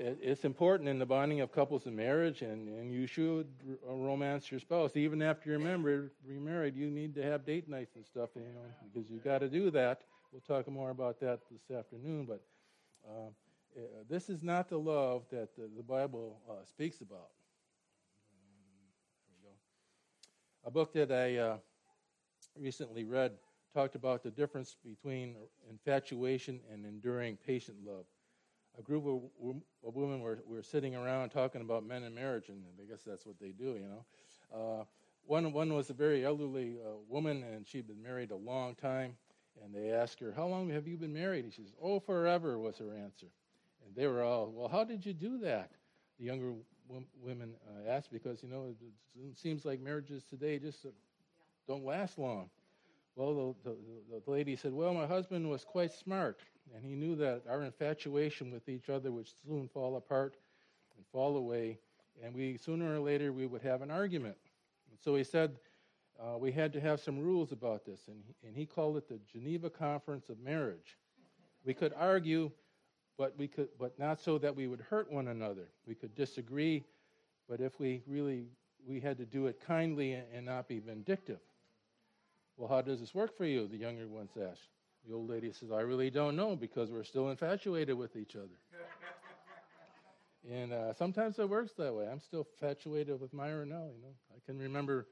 it, it's important in the bonding of couples in marriage, and, and you should romance your spouse. Even after you're married, remarried, you need to have date nights and stuff, you know, because you've got to do that. We'll talk more about that this afternoon, but uh, uh, this is not the love that the, the Bible uh, speaks about. Um, a book that I uh, recently read talked about the difference between infatuation and enduring patient love. A group of, of women were, were sitting around talking about men and marriage, and I guess that's what they do, you know. Uh, one, one was a very elderly uh, woman, and she'd been married a long time. And they asked her, How long have you been married? And she says, Oh, forever, was her answer. And they were all, Well, how did you do that? The younger w- women uh, asked, Because, you know, it, seems like marriages today just uh, don't last long. Well, the, the, the lady said, Well, my husband was quite smart, and he knew that our infatuation with each other would soon fall apart and fall away, and we sooner or later we would have an argument. And so he said, uh, we had to have some rules about this, and he, and he called it the Geneva Conference of Marriage. We could argue, but we could, but not so that we would hurt one another. We could disagree, but if we really, we had to do it kindly and not be vindictive. Well, how does this work for you? The younger ones asked. The old lady says, I really don't know because we're still infatuated with each other. and uh, sometimes it works that way. I'm still infatuated with Myra now. You know, I can remember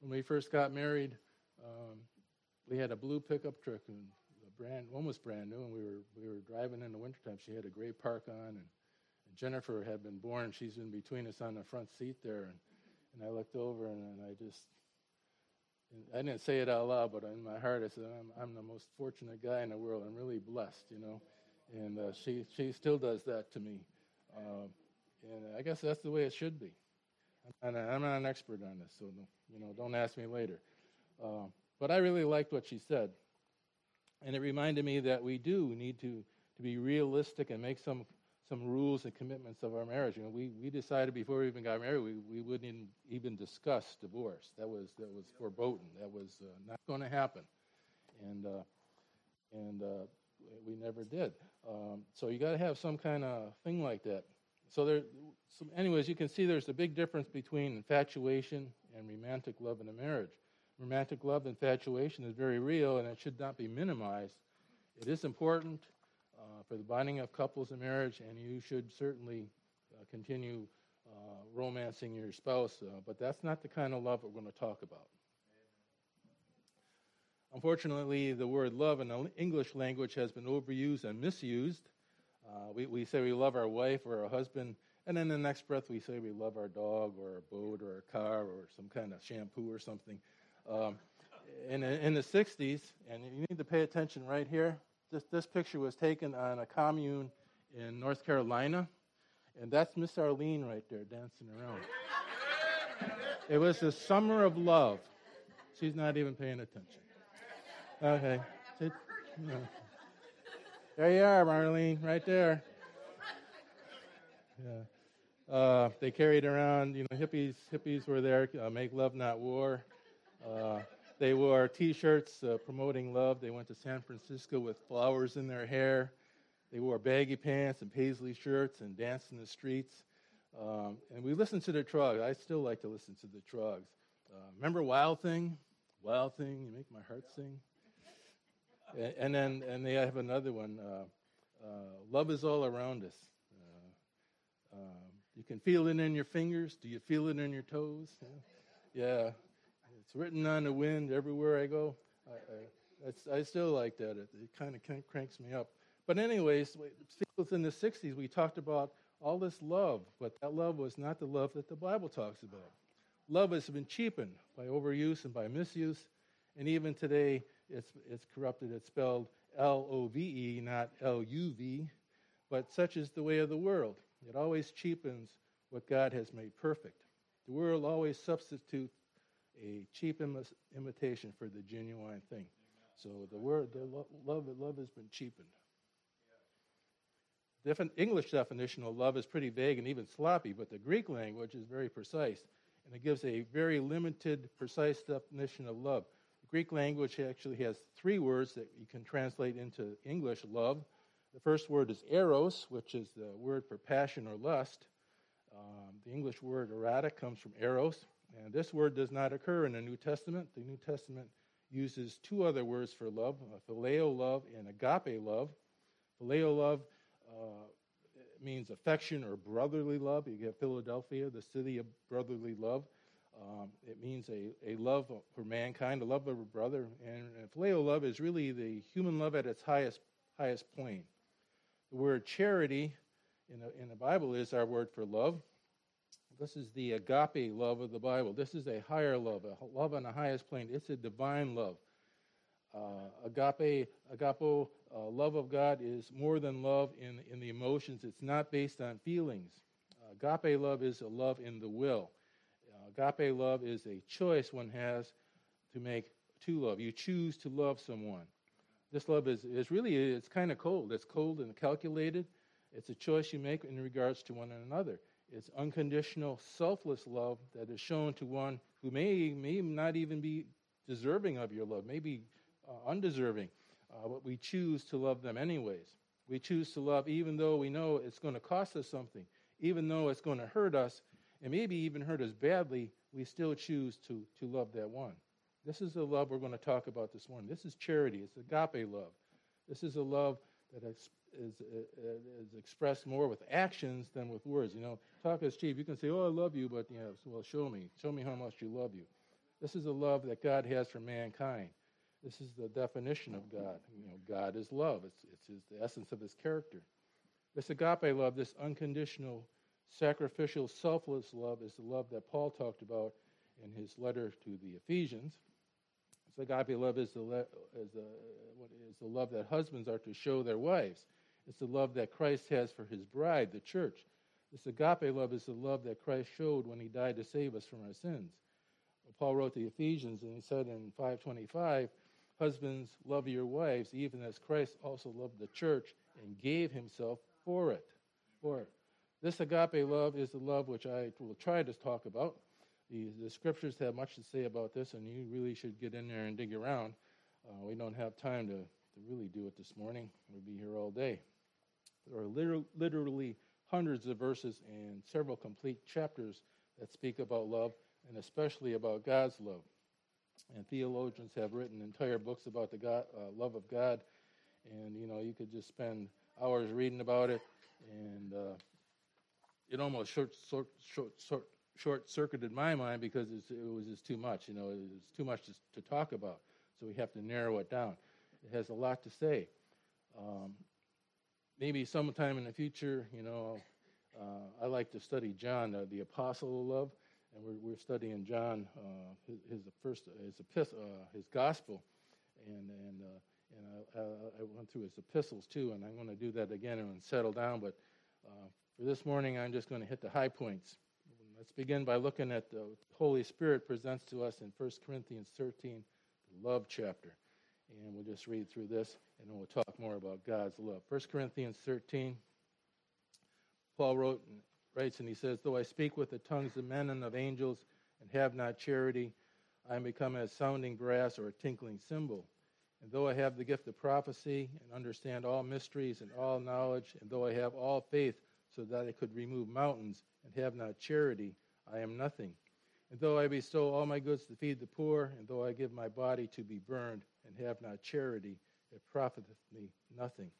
when we first got married, um, we had a blue pickup truck and brand almost brand new, and we were we were driving in the wintertime. She had a gray park on, and, and Jennifer had been born. She's in between us on the front seat there, and and I looked over and, and I just I didn't say it out loud, but in my heart I said, I'm, I'm the most fortunate guy in the world. I'm really blessed, you know. And uh, she, she still does that to me. Uh, and I guess that's the way it should be. And I'm not an expert on this, so you know, don't ask me later. Uh, but I really liked what she said, and it reminded me that we do need to to be realistic and make some some rules and commitments of our marriage. You know, we, we decided before we even got married, we, we wouldn't even discuss divorce. That was that was foreboding. That was uh, not going to happen, and uh, and uh, we never did. Um, so you got to have some kind of thing like that. So there, so anyways, you can see there's a big difference between infatuation and romantic love in a marriage. Romantic love, infatuation is very real, and it should not be minimized. It is important for the binding of couples in marriage, and you should certainly uh, continue uh, romancing your spouse, uh, but that's not the kind of love we're going to talk about. Unfortunately, the word love in the English language has been overused and misused. Uh, we, we say we love our wife or our husband, and then the next breath we say we love our dog or our boat or our car or some kind of shampoo or something. Um, in, in the 60s, and you need to pay attention right here, this, this picture was taken on a commune in North Carolina, and that's Miss Arlene right there dancing around. it was the summer of love. She's not even paying attention. Okay. There you are, Marlene, right there. Yeah. Uh, they carried around, you know, hippies. Hippies were there. Uh, make love, not war. Uh, they wore T-shirts uh, promoting love. They went to San Francisco with flowers in their hair. They wore baggy pants and paisley shirts and danced in the streets. Um, and we listened to the Troggs. I still like to listen to the Troggs. Uh, remember Wild Thing? Wild Thing, you make my heart sing and then and they have another one. Uh, uh, Love is all around us. Uh, um, you can feel it in your fingers. Do you feel it in your toes? Yeah, yeah. It's written on the wind everywhere I go. I, I, I still like that. It, it kind of cranks me up. But anyways, in the '60s, we talked about all this love, but that love was not the love that the Bible talks about. Love has been cheapened by overuse and by misuse, and even today it's, it's corrupted. It's spelled L O V E, not L U V. But such is the way of the world. It always cheapens what God has made perfect. The world always substitutes a cheap Im- imitation for the genuine thing. So the word, the lo- love, love has been cheapened. Different English definition of love is pretty vague and even sloppy, but the Greek language is very precise, and it gives a very limited, precise definition of love. The Greek language actually has three words that you can translate into English love. The first word is eros, which is the word for passion or lust. Um, the English word erotic comes from eros, and this word does not occur in the New Testament. The New Testament uses two other words for love phileo love and agape love. Phileo love uh, means affection or brotherly love. You get Philadelphia, the city of brotherly love. Um, it means a, a love for mankind, a love of a brother. And, and phileo love is really the human love at its highest, highest plane. The word charity in the, in the Bible is our word for love. This is the agape love of the Bible. This is a higher love, a love on the highest plane. It's a divine love. Uh, agape, agapo, uh, love of God is more than love in, in the emotions. It's not based on feelings. Uh, agape love is a love in the will. Agape love is a choice one has to make to love. You choose to love someone. This love is, is really, it's kind of cold. It's cold and calculated. It's a choice you make in regards to one another. It's unconditional, selfless love that is shown to one who may, may not even be deserving of your love, maybe uh, undeserving, uh, but we choose to love them anyways. We choose to love even though we know it's going to cost us something, even though it's going to hurt us, and maybe even hurt us badly, we still choose to, to love that one. This is the love we're going to talk about this morning. This is charity. It's agape love. This is a love that is, is, uh, uh, is expressed more with actions than with words. You know, talk is cheap. You can say, "Oh, I love you," but you know, well, show me, show me how much you love you. This is the love that God has for mankind. This is the definition of God. You know, God is love. It's, it's his, the essence of His character. This agape love, this unconditional, sacrificial, selfless love, is the love that Paul talked about in his letter to the Ephesians. So agape love is the, is, the, is the love that husbands are to show their wives. It's the love that Christ has for his bride, the church. This agape love is the love that Christ showed when he died to save us from our sins. Paul wrote to the Ephesians, and he said in 525, Husbands, love your wives, even as Christ also loved the church and gave himself for it. For it. This agape love is the love which I will try to talk about. The, the scriptures have much to say about this, and you really should get in there and dig around. Uh, we don't have time to, really do it this morning. We'd be here all day. There are literally, literally hundreds of verses and several complete chapters that speak about love, and especially about God's love. And theologians have written entire books about the God, uh, love of God, and you know you could just spend hours reading about it, and uh, it almost short, short, short, short short circuited my mind because it was just too much. You know, it was too much to, to, talk about. So we have to narrow it down. It has a lot to say. Um, maybe sometime in the future, you know, uh, I like to study John, uh, the apostle of love, and we're, we're studying John, uh, his, his, first, his epistle, uh, his gospel, and and uh, and I, I, went through his epistles too, and I'm going to do that again and settle down. But uh, for this morning, I'm just going to hit the high points. Let's begin by looking at the Holy Spirit presents to us in 1 Corinthians 13, the love chapter. And we'll just read through this and then we'll talk more about God's love. 1 Corinthians 13, Paul wrote and writes and he says, Though I speak with the tongues of men and of angels and have not charity, I am become as sounding brass or a tinkling cymbal. And though I have the gift of prophecy and understand all mysteries and all knowledge, and though I have all faith so that I could remove mountains and have not charity, I am nothing. And though I bestow all my goods to feed the poor, and though I give my body to be burned, and have not charity, it profiteth me nothing.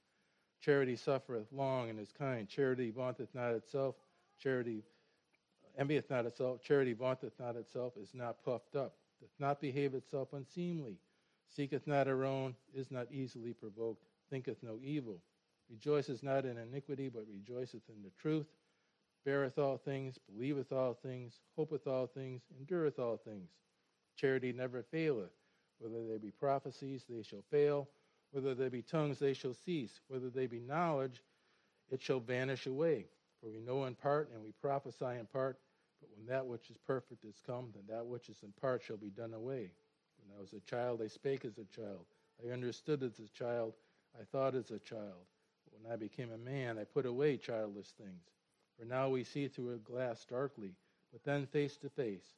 Charity suffereth long and is kind. Charity vaunteth not itself. Charity envieth not itself. Charity vaunteth not itself, is not puffed up, doth not behave itself unseemly, seeketh not her own, is not easily provoked, thinketh no evil, rejoiceth not in iniquity, but rejoiceth in the truth beareth all things, believeth all things, hopeth all things, endureth all things. Charity never faileth. Whether they be prophecies, they shall fail. Whether they be tongues, they shall cease. Whether they be knowledge, it shall vanish away. For we know in part, and we prophesy in part. But when that which is perfect is come, then that which is in part shall be done away. When I was a child, I spake as a child. I understood as a child. I thought as a child. But when I became a man, I put away childish things. For now we see through a glass darkly, but then face to face.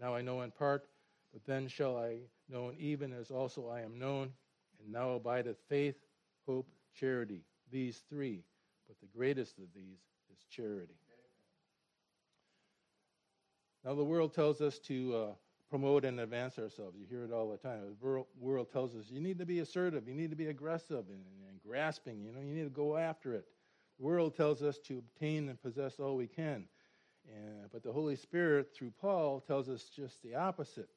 Now I know in part, but then shall I know even as also I am known. And now abideth faith, hope, charity, these three, but the greatest of these is charity. Now, the world tells us to uh, promote and advance ourselves. You hear it all the time. The world tells us you need to be assertive, you need to be aggressive and, and grasping, you know, you need to go after it. The world tells us to obtain and possess all we can. And, but the Holy Spirit, through Paul, tells us just the opposite.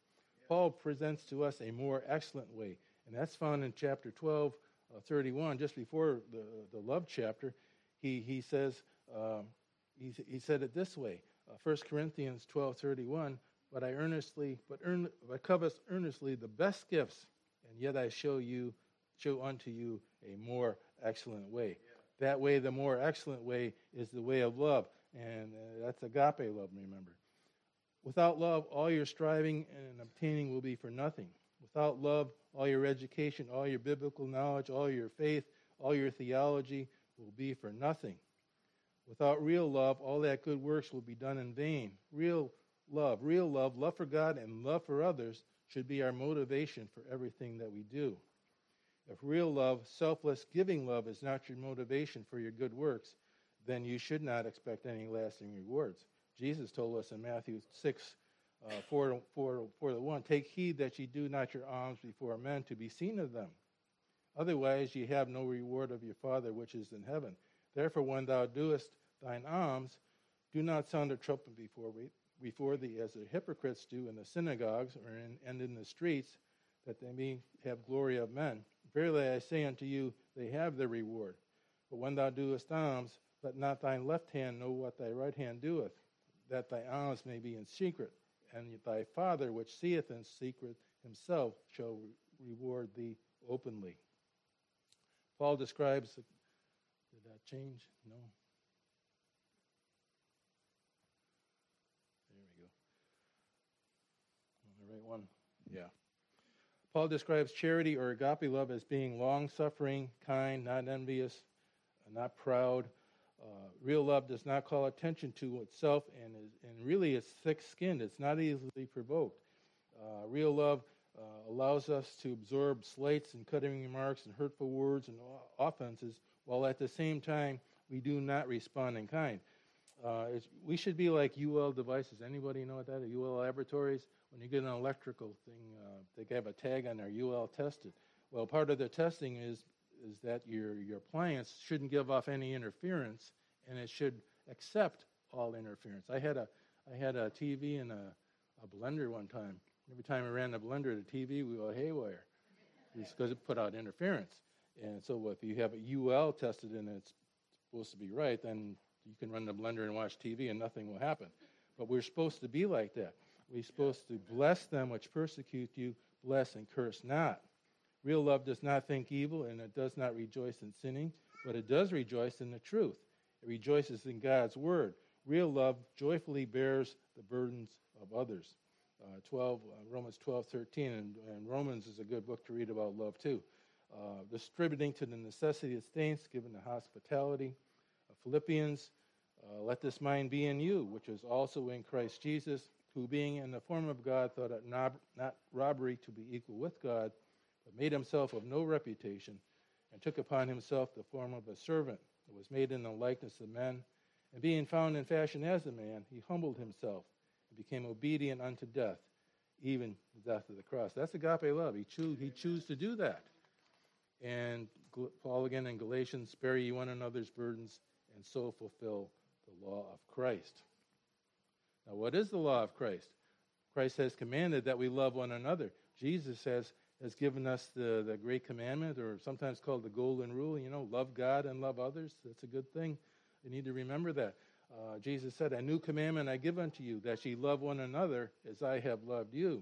Paul presents to us a more excellent way. And that's found in chapter 12, uh, 31, just before the, the love chapter. He, he says, um, he, he said it this way uh, 1 Corinthians 12, 31, but I earnestly, but earn, but covet earnestly the best gifts, and yet I show you, show unto you a more excellent way. Yeah. That way, the more excellent way is the way of love, and uh, that's agape love. Remember, without love, all your striving and obtaining will be for nothing. Without love, all your education, all your biblical knowledge, all your faith, all your theology will be for nothing. Without real love, all that good works will be done in vain. Real love, real love, love for God and love for others should be our motivation for everything that we do. If real love, selfless, giving love is not your motivation for your good works, then you should not expect any lasting rewards. Jesus told us in Matthew 6, uh, 4, 4, 4 to 1, Take heed that ye do not your alms before men to be seen of them. Otherwise ye have no reward of your Father which is in heaven. Therefore, when thou doest thine alms, do not sound a trumpet before, before thee, as the hypocrites do in the synagogues or in, and in the streets, that they may have glory of men. Verily I say unto you, they have their reward. But when thou doest alms, let not thine left hand know what thy right hand doeth, that thy alms may be in secret, and thy Father which seeth in secret himself shall reward thee openly. Paul describes Did that change? No. There we go. The right one? Yeah. Paul describes charity or agape love as being long suffering, kind, not envious, not proud. Uh, real love does not call attention to itself and, is, and really is thick skinned. It's not easily provoked. Uh, real love uh, allows us to absorb slights and cutting remarks and hurtful words and offenses while at the same time we do not respond in kind. Uh, we should be like UL devices. Anybody know what that is? UL laboratories. When you get an electrical thing, uh, they have a tag on there, UL tested. Well, part of the testing is is that your your appliance shouldn't give off any interference, and it should accept all interference. I had a I had a TV and a, a blender one time. Every time I ran the blender the TV, we go haywire, because it put out interference. And so if you have a UL tested and it's supposed to be right, then you can run the blender and watch TV and nothing will happen. But we're supposed to be like that. We're supposed to bless them which persecute you, bless and curse not. Real love does not think evil and it does not rejoice in sinning, but it does rejoice in the truth. It rejoices in God's word. Real love joyfully bears the burdens of others. Uh, 12, uh, Romans 12, 13, and, and Romans is a good book to read about love too uh, distributing to the necessity of saints, given the hospitality. Philippians, uh, let this mind be in you, which is also in Christ Jesus, who being in the form of God thought it not robbery to be equal with God, but made himself of no reputation, and took upon himself the form of a servant, and was made in the likeness of men. And being found in fashion as a man, he humbled himself and became obedient unto death, even the death of the cross. That's agape love. He chose, he chose to do that. And Paul again in Galatians, spare ye one another's burdens, and so fulfill the law of Christ. Now, what is the law of Christ? Christ has commanded that we love one another. Jesus has, has given us the, the great commandment, or sometimes called the golden rule, you know, love God and love others. That's a good thing. You need to remember that. Uh, Jesus said, A new commandment I give unto you, that ye love one another as I have loved you,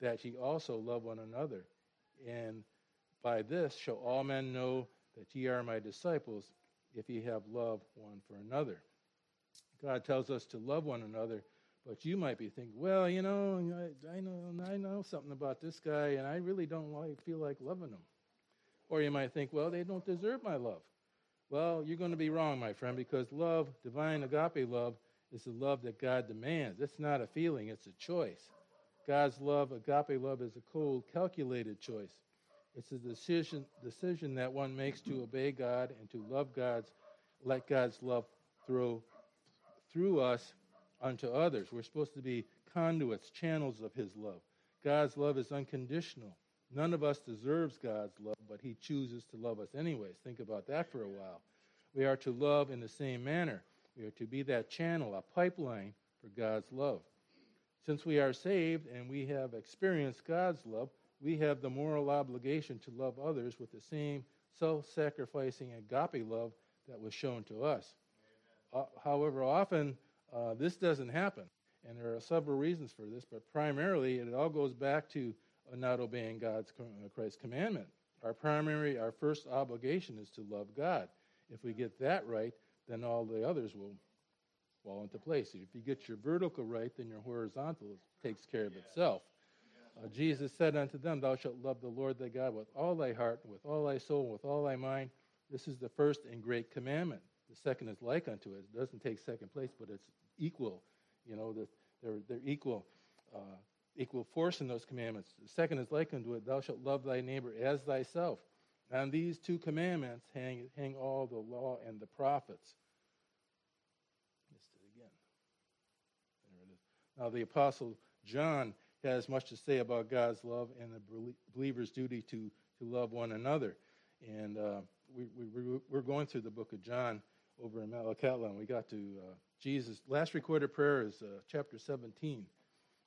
that ye also love one another. And by this shall all men know that ye are my disciples, if ye have love one for another. God tells us to love one another, but you might be thinking, well, you know, I, I know, I know something about this guy, and I really don't like, feel like loving him. Or you might think, well, they don't deserve my love. Well, you're going to be wrong, my friend, because love, divine agape love, is the love that God demands. It's not a feeling, it's a choice. God's love, agape love, is a cold, calculated choice. It's a decision, decision that one makes to obey God and to love God's, let God's love through, through us unto others. We're supposed to be conduits, channels of His love. God's love is unconditional. None of us deserves God's love, but He chooses to love us anyways. Think about that for a while. We are to love in the same manner. We are to be that channel, a pipeline for God's love. Since we are saved and we have experienced God's love, we have the moral obligation to love others with the same self sacrificing agape love that was shown to us. Uh, however, often uh, this doesn't happen. And there are several reasons for this, but primarily it all goes back to not obeying God's uh, Christ's commandment. Our primary, our first obligation is to love God. If we get that right, then all the others will fall into place. If you get your vertical right, then your horizontal takes care of itself. Uh, Jesus said unto them, Thou shalt love the Lord thy God with all thy heart, with all thy soul, with all thy mind. This is the first and great commandment. The second is like unto it. It doesn't take second place, but it's equal. You know, they're, they're equal, uh, equal force in those commandments. The second is like unto it. Thou shalt love thy neighbor as thyself. On these two commandments hang, hang all the law and the prophets. Missed it again. There it is. Now, the Apostle John has much to say about God's love and the believer's duty to, to love one another. And uh, we, we, we're going through the book of John over in Metlakatla, and we got to uh, Jesus. Last recorded prayer is uh, chapter 17.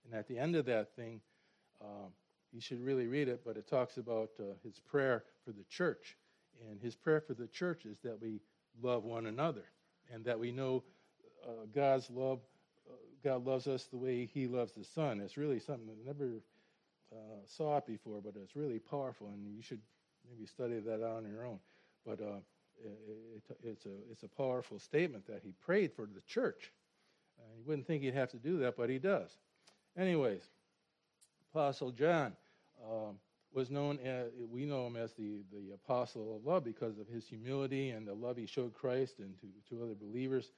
And at the end of that thing, uh, you should really read it, but it talks about uh, his prayer for the church. And his prayer for the church is that we love one another and that we know uh, God's love. Uh, God loves us the way he loves the Son. It's really something I never saw it before, but it's really powerful, and you should maybe study that on your own. But uh, it, it, it's, a, it's a powerful statement that he prayed for the church. Uh, you wouldn't think he'd have to do that, but he does. Anyways, Apostle John um, was known as, we know him as the, the apostle of love because of his humility and the love he showed Christ and to, to other believers.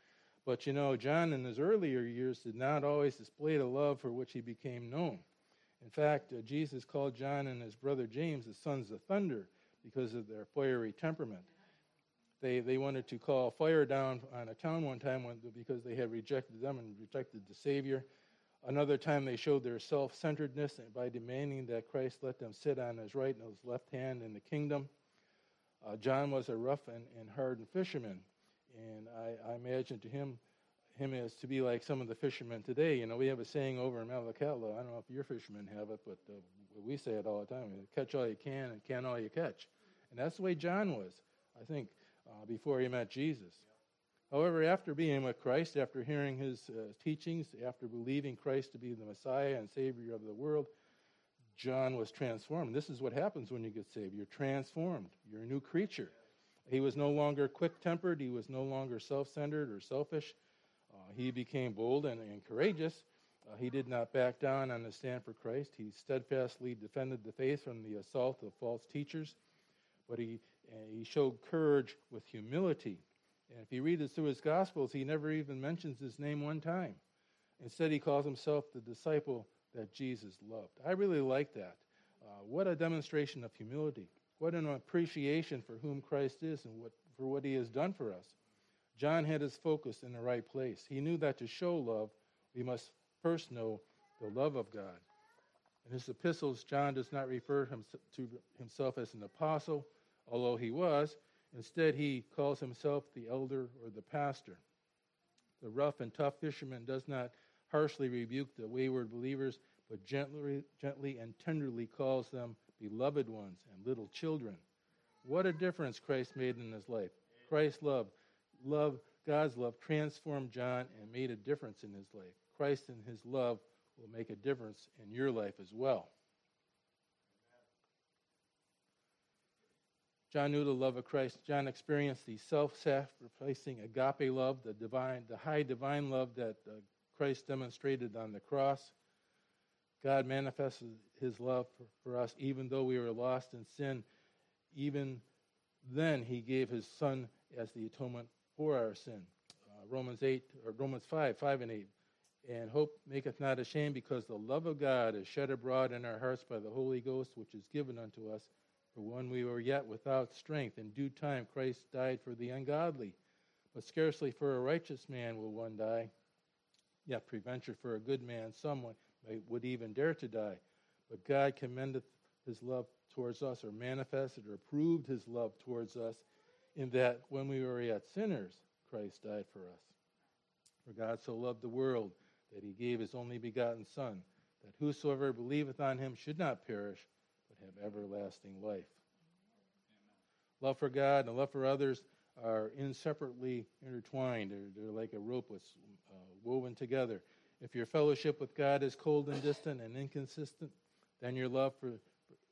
But you know, John in his earlier years did not always display the love for which he became known. In fact, uh, Jesus called John and his brother James the sons of thunder because of their fiery temperament. They, they wanted to call fire down on a town one time because they had rejected them and rejected the Savior. Another time they showed their self centeredness by demanding that Christ let them sit on his right and his left hand in the kingdom. Uh, John was a rough and, and hardened fisherman, and I, I imagine to him him as to be like some of the fishermen today. You know, we have a saying over in Metlakatla. I don't know if your fishermen have it, but uh, we say it all the time: "Catch all you can and can all you catch." And that's the way John was, I think, uh, before he met Jesus. However, after being with Christ, after hearing his uh, teachings, after believing Christ to be the Messiah and Savior of the world, John was transformed. This is what happens when you get saved. You're transformed. You're a new creature. He was no longer quick tempered. He was no longer self centered or selfish. Uh, he became bold and, and courageous. Uh, he did not back down on the stand for Christ. He steadfastly defended the faith from the assault of false teachers. But he, uh, he showed courage with humility. And if you read it through his Gospels, he never even mentions his name one time. Instead, he calls himself the disciple that Jesus loved. I really like that. Uh, what a demonstration of humility. What an appreciation for whom Christ is and what, for what he has done for us. John had his focus in the right place. He knew that to show love, we must first know the love of God. In his epistles, John does not refer to himself as an apostle, although he was. Instead, he calls himself the elder or the pastor. The rough and tough fisherman does not harshly rebuke the wayward believers, but gently, gently and tenderly calls them beloved ones and little children. What a difference Christ made in his life. Christ's love, love, God's love transformed John and made a difference in his life. Christ and his love will make a difference in your life as well. John knew the love of Christ. John experienced the self-sacrificing agape love, the divine, the high divine love that uh, Christ demonstrated on the cross. God manifested his love for, for, us even though we were lost in sin. Even then, he gave his son as the atonement for our sin. Uh, Romans 8, or Romans 5, 5 and 8. And hope maketh not ashamed because the love of God is shed abroad in our hearts by the Holy Ghost, which is given unto us For when we were yet without strength, in due time Christ died for the ungodly. But scarcely for a righteous man will one die. Yet preventure for a good man, someone would even dare to die. But God commendeth his love towards us, or manifested or proved his love towards us, in that when we were yet sinners, Christ died for us. For God so loved the world that he gave his only begotten Son, that whosoever believeth on him should not perish, have everlasting life. Love for God and love for others are inseparably intertwined. They're, they're like a rope that's uh, woven together. If your fellowship with God is cold and distant and inconsistent, then your love for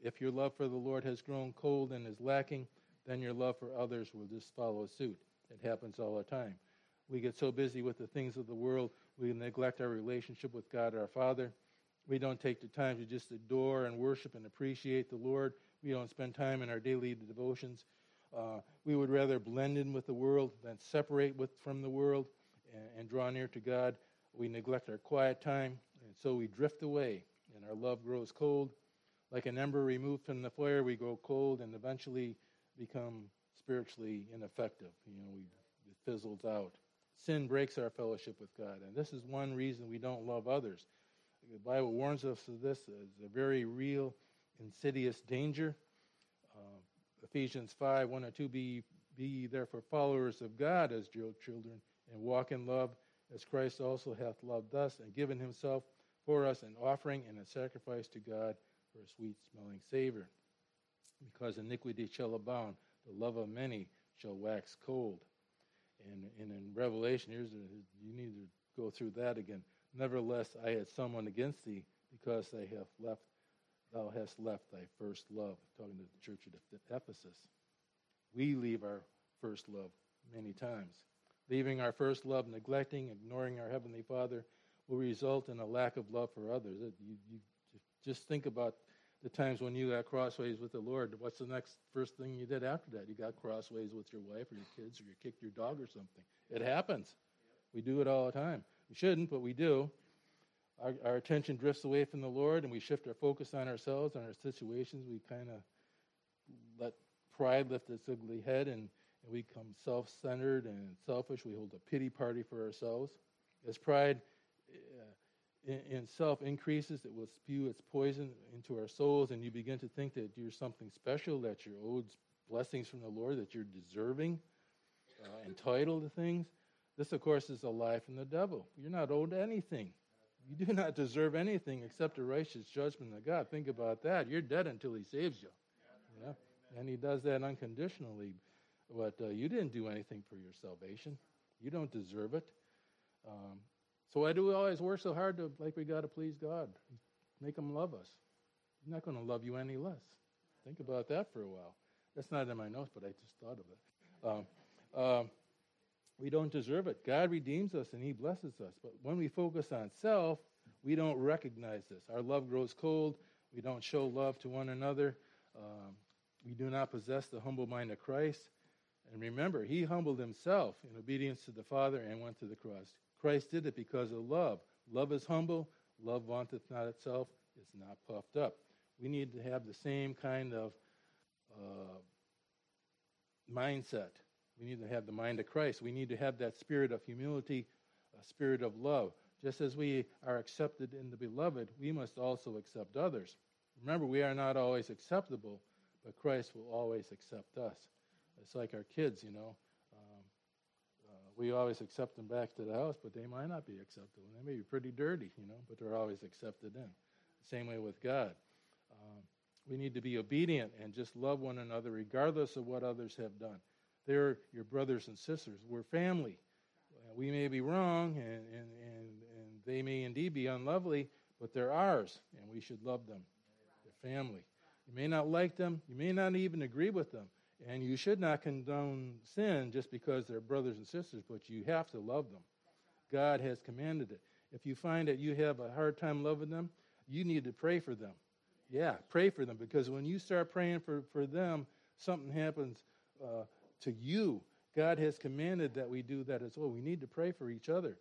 if your love for the Lord has grown cold and is lacking, then your love for others will just follow suit. It happens all the time. We get so busy with the things of the world, we neglect our relationship with God our Father. We don't take the time to just adore and worship and appreciate the Lord. We don't spend time in our daily devotions. Uh, we would rather blend in with the world than separate with, from the world and, and draw near to God. We neglect our quiet time, and so we drift away, and our love grows cold. Like an ember removed from the fire, we grow cold and eventually become spiritually ineffective. You know, we, it fizzles out. Sin breaks our fellowship with God, and this is one reason we don't love others. The Bible warns us of this as a very real, insidious danger. Uh, Ephesians 5 1 and 2 be, be therefore followers of God as children, and walk in love as Christ also hath loved us and given himself for us an offering and a sacrifice to God for a sweet smelling savor. Because iniquity shall abound, the love of many shall wax cold. And, and in Revelation, here's a, you need to go through that again. Nevertheless, I had someone against thee, because they have left, thou hast left thy first love. Talking to the church at Ephesus. We leave our first love many times. Leaving our first love, neglecting, ignoring our Heavenly Father, will result in a lack of love for others. You, you just think about the times when you got crossways with the Lord. What's the next first thing you did after that? You got crossways with your wife or your kids, or you kicked your dog or something. It happens. We do it all the time. We shouldn't, but we do. Our, our attention drifts away from the Lord, and we shift our focus on ourselves, on our situations. We kind of let pride lift its ugly head, and, and we become self centered and selfish. We hold a pity party for ourselves. As pride in, in self increases, it will spew its poison into our souls, and you begin to think that you're something special, that you're owed blessings from the Lord, that you're deserving, uh, entitled to things. This, of course, is a lie from the devil. You're not owed anything. You do not deserve anything except a righteous judgment of God. Think about that. You're dead until He saves you. And He does that unconditionally. But uh, you didn't do anything for your salvation. You don't deserve it. Um, so why do we always work so hard to like we got to please God, make Him love us? He's not going to love you any less. Think about that for a while. That's not in my notes, but I just thought of it. Um, um, we don't deserve it. God redeems us and He blesses us. But when we focus on self, we don't recognize this. Our love grows cold. We don't show love to one another. Um, we do not possess the humble mind of Christ. And remember, He humbled Himself in obedience to the Father and went to the cross. Christ did it because of love. Love is humble. Love vaunteth not itself. It's not puffed up. We need to have the same kind of uh, mindset. We need to have the mind of Christ. We need to have that spirit of humility, a spirit of love. Just as we are accepted in the beloved, we must also accept others. Remember, we are not always acceptable, but Christ will always accept us. It's like our kids, you know we always accept them back to the house, but they might not be acceptable. They may be pretty dirty, you know, but they're always accepted in. Same way with God. Um, we need to be obedient and just love one another regardless of what others have done. They're your brothers and sisters. We're family. Uh, we may be wrong, and, and, and, and they may indeed be unlovely, but they're ours, and we should love them. They're family. You may not like them, you may not even agree with them, and you should not condone sin just because they're brothers and sisters, but you have to love them. God has commanded it. If you find that you have a hard time loving them, you need to pray for them. Yeah, pray for them because when you start praying for, for them, something happens uh, to you. God has commanded that we do that as well. We need to pray for each other.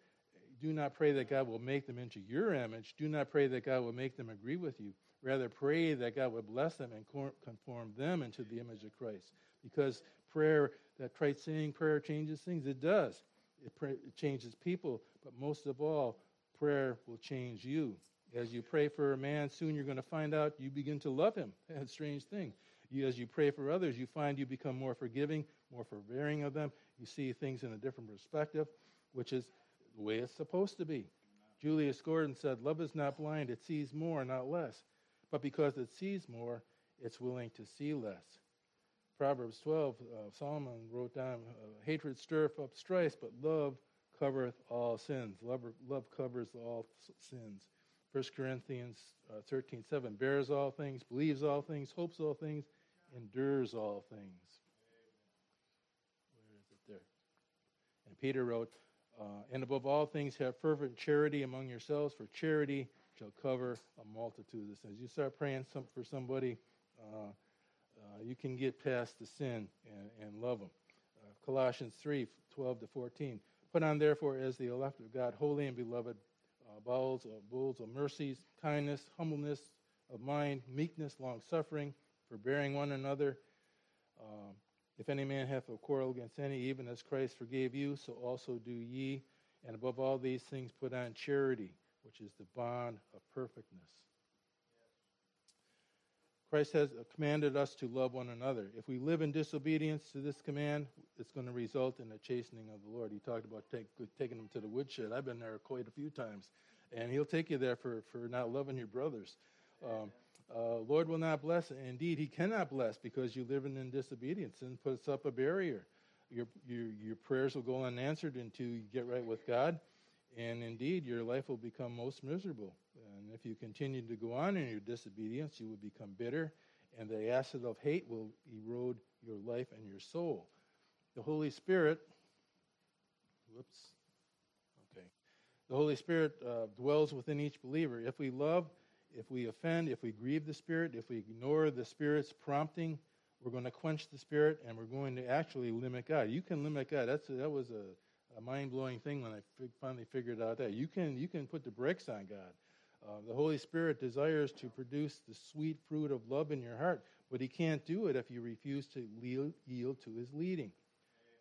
do not pray that God will make them into your image. Do not pray that God will make them agree with you. Rather, pray that God would bless them and conform them into the image of Christ. Because prayer, that Christ saying prayer changes things, it does. It, pray, it changes people, but most of all, prayer will change you. As you pray for a man, soon you're going to find out you begin to love him. That's a strange thing. You, as you pray for others, you find you become more forgiving, more forbearing of them. You see things in a different perspective, which is the way it's supposed to be. Julius Gordon said, Love is not blind, it sees more, not less. But because it sees more, it's willing to see less. Proverbs 12, uh, Solomon wrote down, uh, Hatred stirreth up strife, but love covereth all sins. Love, love covers all sins. 1 Corinthians uh, 13, 7, bears all things, believes all things, hopes all things, endures all things. Where is it there? And Peter wrote, uh, and above all things, have fervent charity among yourselves, for charity shall cover a multitude of sins. You start praying some, for somebody, uh, uh, you can get past the sin and, and love them. Uh, Colossians 3 12 to 14. Put on, therefore, as the elect of God, holy and beloved, uh, bowels of bulls of mercies, kindness, humbleness of mind, meekness, long suffering, forbearing one another. Um, if any man hath a quarrel against any, even as Christ forgave you, so also do ye. And above all these things, put on charity, which is the bond of perfectness. Christ has commanded us to love one another. If we live in disobedience to this command, it's going to result in a chastening of the Lord. He talked about take, taking them to the woodshed. I've been there quite a few times. And he'll take you there for, for not loving your brothers. Um, uh, Lord will not bless. Indeed, He cannot bless because you live in disobedience and puts up a barrier. Your, your, your prayers will go unanswered until you get right with God. And indeed, your life will become most miserable. And if you continue to go on in your disobedience, you will become bitter, and the acid of hate will erode your life and your soul. The Holy Spirit, whoops, okay. The Holy Spirit uh, dwells within each believer. If we love, if we offend, if we grieve the Spirit, if we ignore the Spirit's prompting, we're going to quench the Spirit and we're going to actually limit God. You can limit God. That's that was a, a mind blowing thing when I finally figured out that you can you can put the brakes on God. Uh, the Holy Spirit desires to produce the sweet fruit of love in your heart, but He can't do it if you refuse to yield to His leading.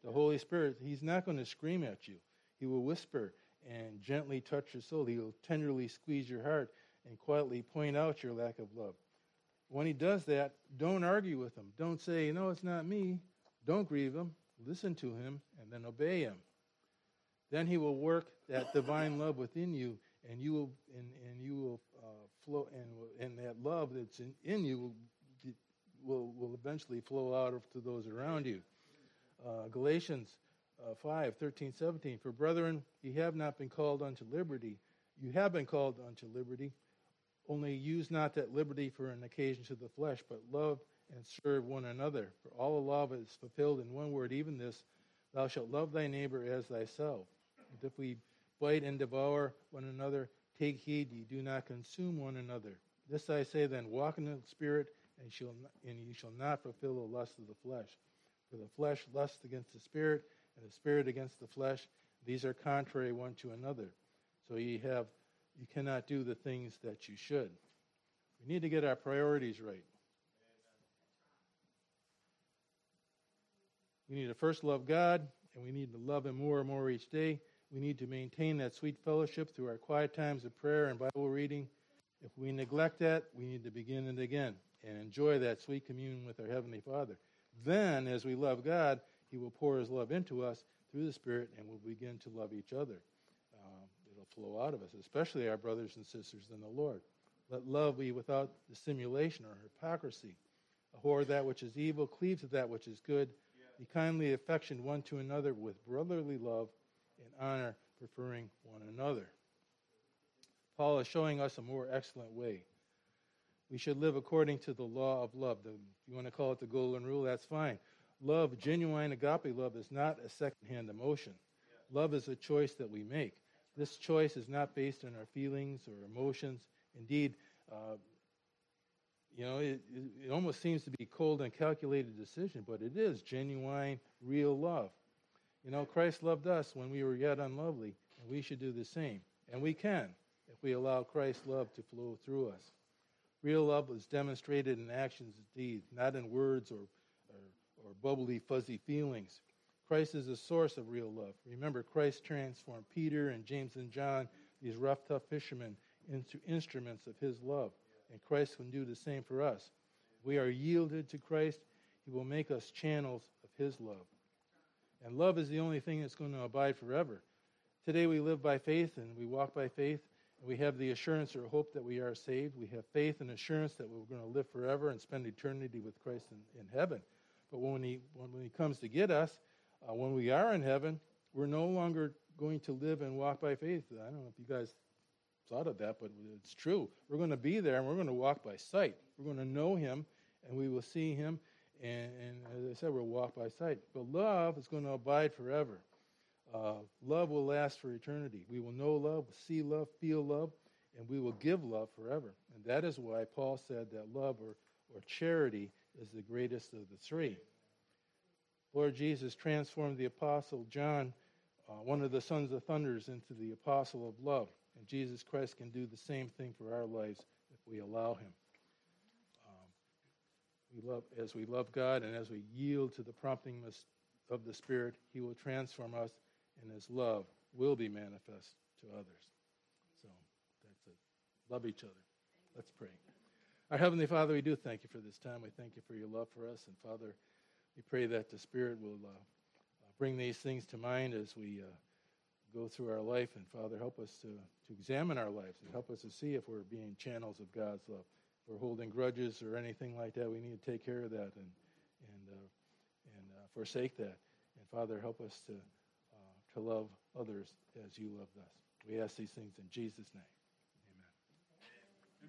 The Holy Spirit, He's not going to scream at you. He will whisper and gently touch your soul. He will tenderly squeeze your heart and quietly point out your lack of love. When he does that, don't argue with him. Don't say, No, it's not me. Don't grieve him. Listen to him and then obey him. Then he will work that divine love within you, and you will, and, and you will uh, flow, and, and that love that's in, in you will, will, will eventually flow out to those around you. Uh, Galatians uh, 5, 13, 17. For brethren, ye have not been called unto liberty. You have been called unto liberty. Only use not that liberty for an occasion to the flesh, but love and serve one another. For all the law is fulfilled in one word, even this Thou shalt love thy neighbor as thyself. And if we bite and devour one another, take heed ye do not consume one another. This I say then, walk in the Spirit, and, shall and ye shall not fulfill the lust of the flesh. For the flesh lusts against the Spirit, and the Spirit against the flesh. These are contrary one to another. So ye have you cannot do the things that you should. We need to get our priorities right. We need to first love God, and we need to love Him more and more each day. We need to maintain that sweet fellowship through our quiet times of prayer and Bible reading. If we neglect that, we need to begin it again and enjoy that sweet communion with our Heavenly Father. Then, as we love God, He will pour His love into us through the Spirit, and we'll begin to love each other flow out of us, especially our brothers and sisters in the Lord. Let love be without dissimulation or hypocrisy. Abhor that which is evil, cleave to that which is good. Be kindly affectioned one to another with brotherly love and honor, preferring one another. Paul is showing us a more excellent way. We should live according to the law of love. The, if you want to call it the golden rule, that's fine. Love, genuine agape love, is not a second-hand emotion. Love is a choice that we make. This choice is not based on our feelings or emotions. Indeed, uh, you know, it, it almost seems to be cold and calculated decision, but it is genuine, real love. You know, Christ loved us when we were yet unlovely, and we should do the same. And we can if we allow Christ's love to flow through us. Real love is demonstrated in actions and deeds, not in words or, or, or bubbly, fuzzy feelings. Christ is the source of real love. Remember, Christ transformed Peter and James and John, these rough, tough fishermen, into instruments of his love. And Christ can do the same for us. we are yielded to Christ, he will make us channels of his love. And love is the only thing that's going to abide forever. Today we live by faith and we walk by faith. And we have the assurance or hope that we are saved. We have faith and assurance that we're going to live forever and spend eternity with Christ in, in heaven. But when he, when he comes to get us, uh, when we are in heaven, we're no longer going to live and walk by faith. I don't know if you guys thought of that, but it's true. We're going to be there and we're going to walk by sight. We're going to know him and we will see him. And, and as I said, we'll walk by sight. But love is going to abide forever. Uh, love will last for eternity. We will know love, see love, feel love, and we will give love forever. And that is why Paul said that love or, or charity is the greatest of the three. Lord Jesus transformed the Apostle John, uh, one of the sons of thunders, into the Apostle of love. And Jesus Christ can do the same thing for our lives if we allow him. Um, we love, as we love God and as we yield to the prompting of the Spirit, he will transform us and his love will be manifest to others. So that's it. Love each other. Let's pray. Our Heavenly Father, we do thank you for this time. We thank you for your love for us. And Father, we pray that the Spirit will uh, uh, bring these things to mind as we uh, go through our life. And Father, help us to, to examine our lives and help us to see if we're being channels of God's love. If we're holding grudges or anything like that, we need to take care of that and, and, uh, and uh, forsake that. And Father, help us to to love others as you loved us. We ask these things in Jesus' name.